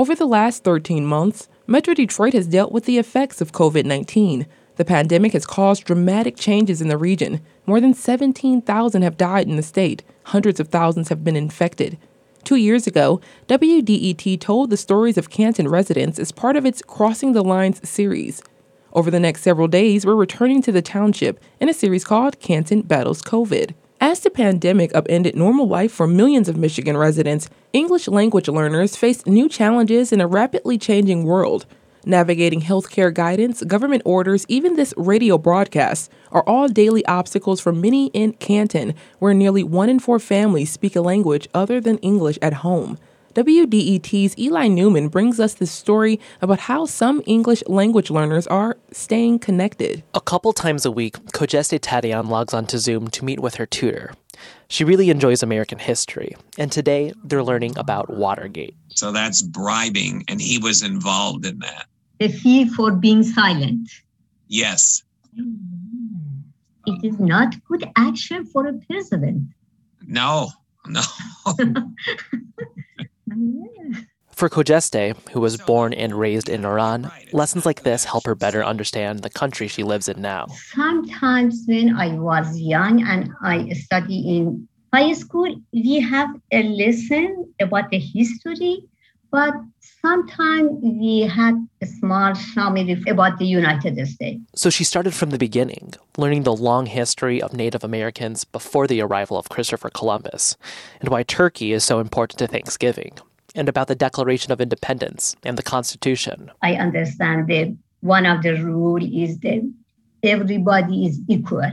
Over the last 13 months, Metro Detroit has dealt with the effects of COVID 19. The pandemic has caused dramatic changes in the region. More than 17,000 have died in the state, hundreds of thousands have been infected. Two years ago, WDET told the stories of Canton residents as part of its Crossing the Lines series. Over the next several days, we're returning to the township in a series called Canton Battles COVID. As the pandemic upended normal life for millions of Michigan residents, English language learners faced new challenges in a rapidly changing world. Navigating healthcare guidance, government orders, even this radio broadcast are all daily obstacles for many in Canton, where nearly one in four families speak a language other than English at home. WDET's Eli Newman brings us this story about how some English language learners are staying connected. A couple times a week, Kojeste Tadian logs onto Zoom to meet with her tutor. She really enjoys American history, and today they're learning about Watergate. So that's bribing, and he was involved in that. The fee for being silent. Yes. It is not good action for a president. No, no. For Kojeste, who was born and raised in Iran, lessons like this help her better understand the country she lives in now. Sometimes when I was young and I studied in high school, we have a lesson about the history, but sometimes we had a small summary about the United States. So she started from the beginning, learning the long history of Native Americans before the arrival of Christopher Columbus, and why turkey is so important to Thanksgiving, and about the Declaration of Independence and the Constitution. I understand that one of the rule is that everybody is equal.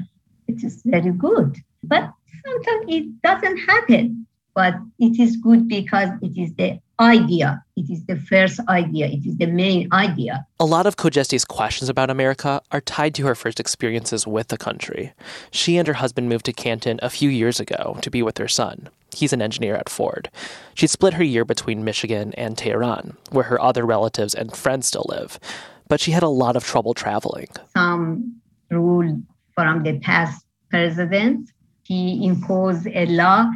It is very good, but sometimes it doesn't happen. But it is good because it is the idea. It is the first idea. It is the main idea. A lot of Kojeste's questions about America are tied to her first experiences with the country. She and her husband moved to Canton a few years ago to be with their son. He's an engineer at Ford. She split her year between Michigan and Tehran, where her other relatives and friends still live. But she had a lot of trouble traveling. Some rule from the past president, he imposed a law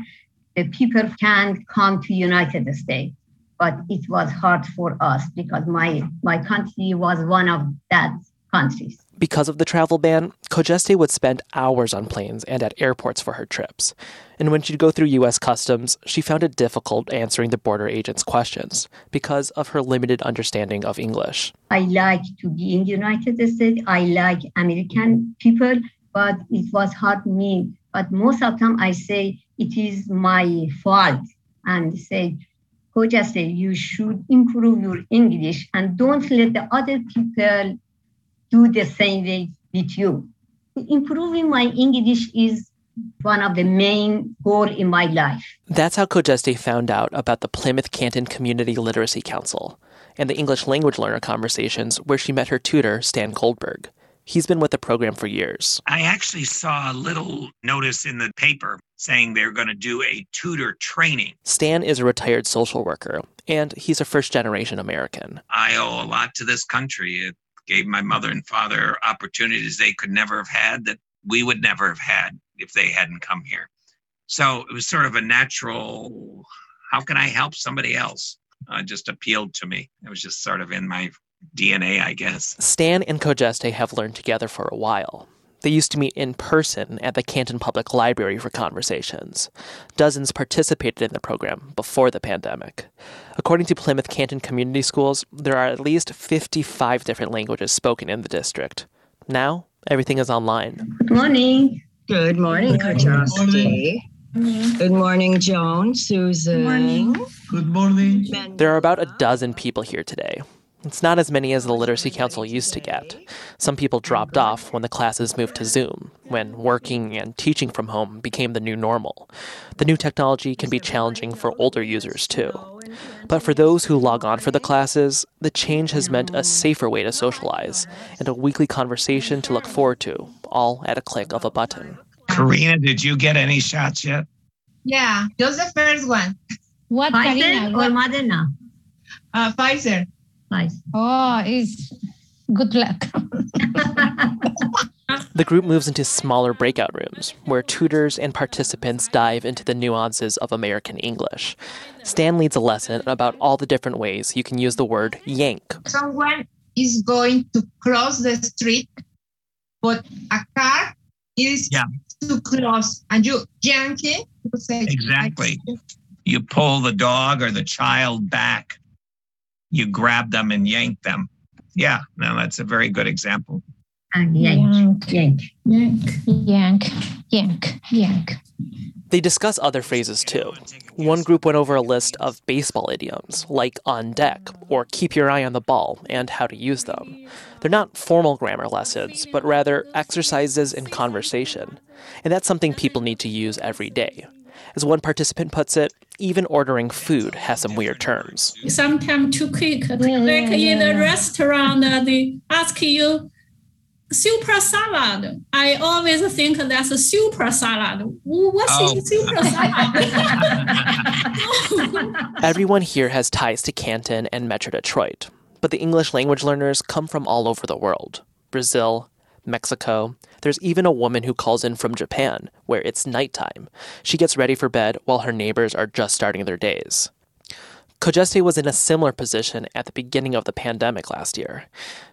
that people can come to United States but it was hard for us because my my country was one of that countries. Because of the travel ban, Kojeste would spend hours on planes and at airports for her trips. And when she'd go through U.S. Customs, she found it difficult answering the border agent's questions because of her limited understanding of English. I like to be in the United States. I like American people, but it was hard me. But most of the time, I say it is my fault and say Kojeste, you should improve your English and don't let the other people do the same way with you. Improving my English is one of the main goal in my life. That's how Kojeste found out about the Plymouth Canton Community Literacy Council and the English language learner conversations where she met her tutor, Stan Goldberg. He's been with the program for years. I actually saw a little notice in the paper saying they're going to do a tutor training. Stan is a retired social worker, and he's a first generation American. I owe a lot to this country. Gave my mother and father opportunities they could never have had that we would never have had if they hadn't come here. So it was sort of a natural how can I help somebody else? Uh, just appealed to me. It was just sort of in my DNA, I guess. Stan and Kojeste have learned together for a while. They used to meet in person at the Canton Public Library for conversations. Dozens participated in the program before the pandemic. According to Plymouth Canton Community Schools, there are at least 55 different languages spoken in the district. Now, everything is online. Good morning. Good morning, Kojeste. Good morning, Joan, Susan. Good morning. Good morning. There are about a dozen people here today. It's not as many as the Literacy Council used to get. Some people dropped off when the classes moved to Zoom, when working and teaching from home became the new normal. The new technology can be challenging for older users too. But for those who log on for the classes, the change has meant a safer way to socialize and a weekly conversation to look forward to, all at a click of a button. Karina, did you get any shots yet? Yeah, just the first one. What, Pfizer Karina? or What? Moderna? Uh, Pfizer. Nice. Oh, is good luck. The group moves into smaller breakout rooms where tutors and participants dive into the nuances of American English. Stan leads a lesson about all the different ways you can use the word yank. Someone is going to cross the street, but a car is Yeah. too close, and you yank it. say, Exactly. You pull the dog or the child back. You grab them and yank them. Yeah, no, that's a very good example. And yank, yank. Yank. yank, yank, yank. They discuss other phrases too. One group went over a list of baseball idioms, like on deck, or keep your eye on the ball, and how to use them. They're not formal grammar lessons, but rather exercises in conversation. And that's something people need to use every day. As one participant puts it, even ordering food has some weird terms. sometimes too quick. yeah, like in the yeah. restaurant, uh, they ask you super salad. I always think that's a super salad. What's Oh. super salad? Everyone here has ties to Canton and Metro Detroit, but the English language learners come from all over the world Brazil, Mexico. There's even a woman who calls in from Japan, where it's nighttime. She gets ready for bed while her neighbors are just starting their days. Kojeste was in a similar position at the beginning of the pandemic last year.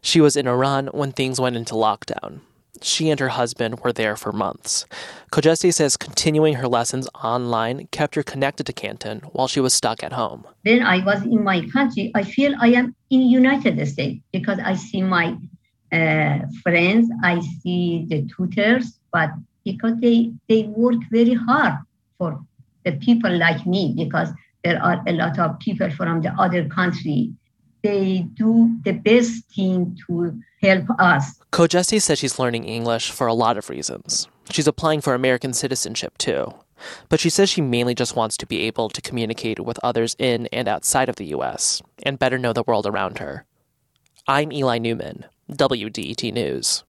She was in Iran when things went into lockdown. She and her husband were there for months. Kojeste says continuing her lessons online kept her connected to Canton while she was stuck at home. When I was in my country, I feel I am in United States because I see my uh, friends, I see the tutors, but because they they work very hard for the people like me, because there are a lot of people from the other country. They do the best thing to help us. Kojeste says she's learning English for a lot of reasons. She's applying for American citizenship too. But she says she mainly just wants to be able to communicate with others in and outside of the US and better know the world around her. I'm Eli Newman, WDET News.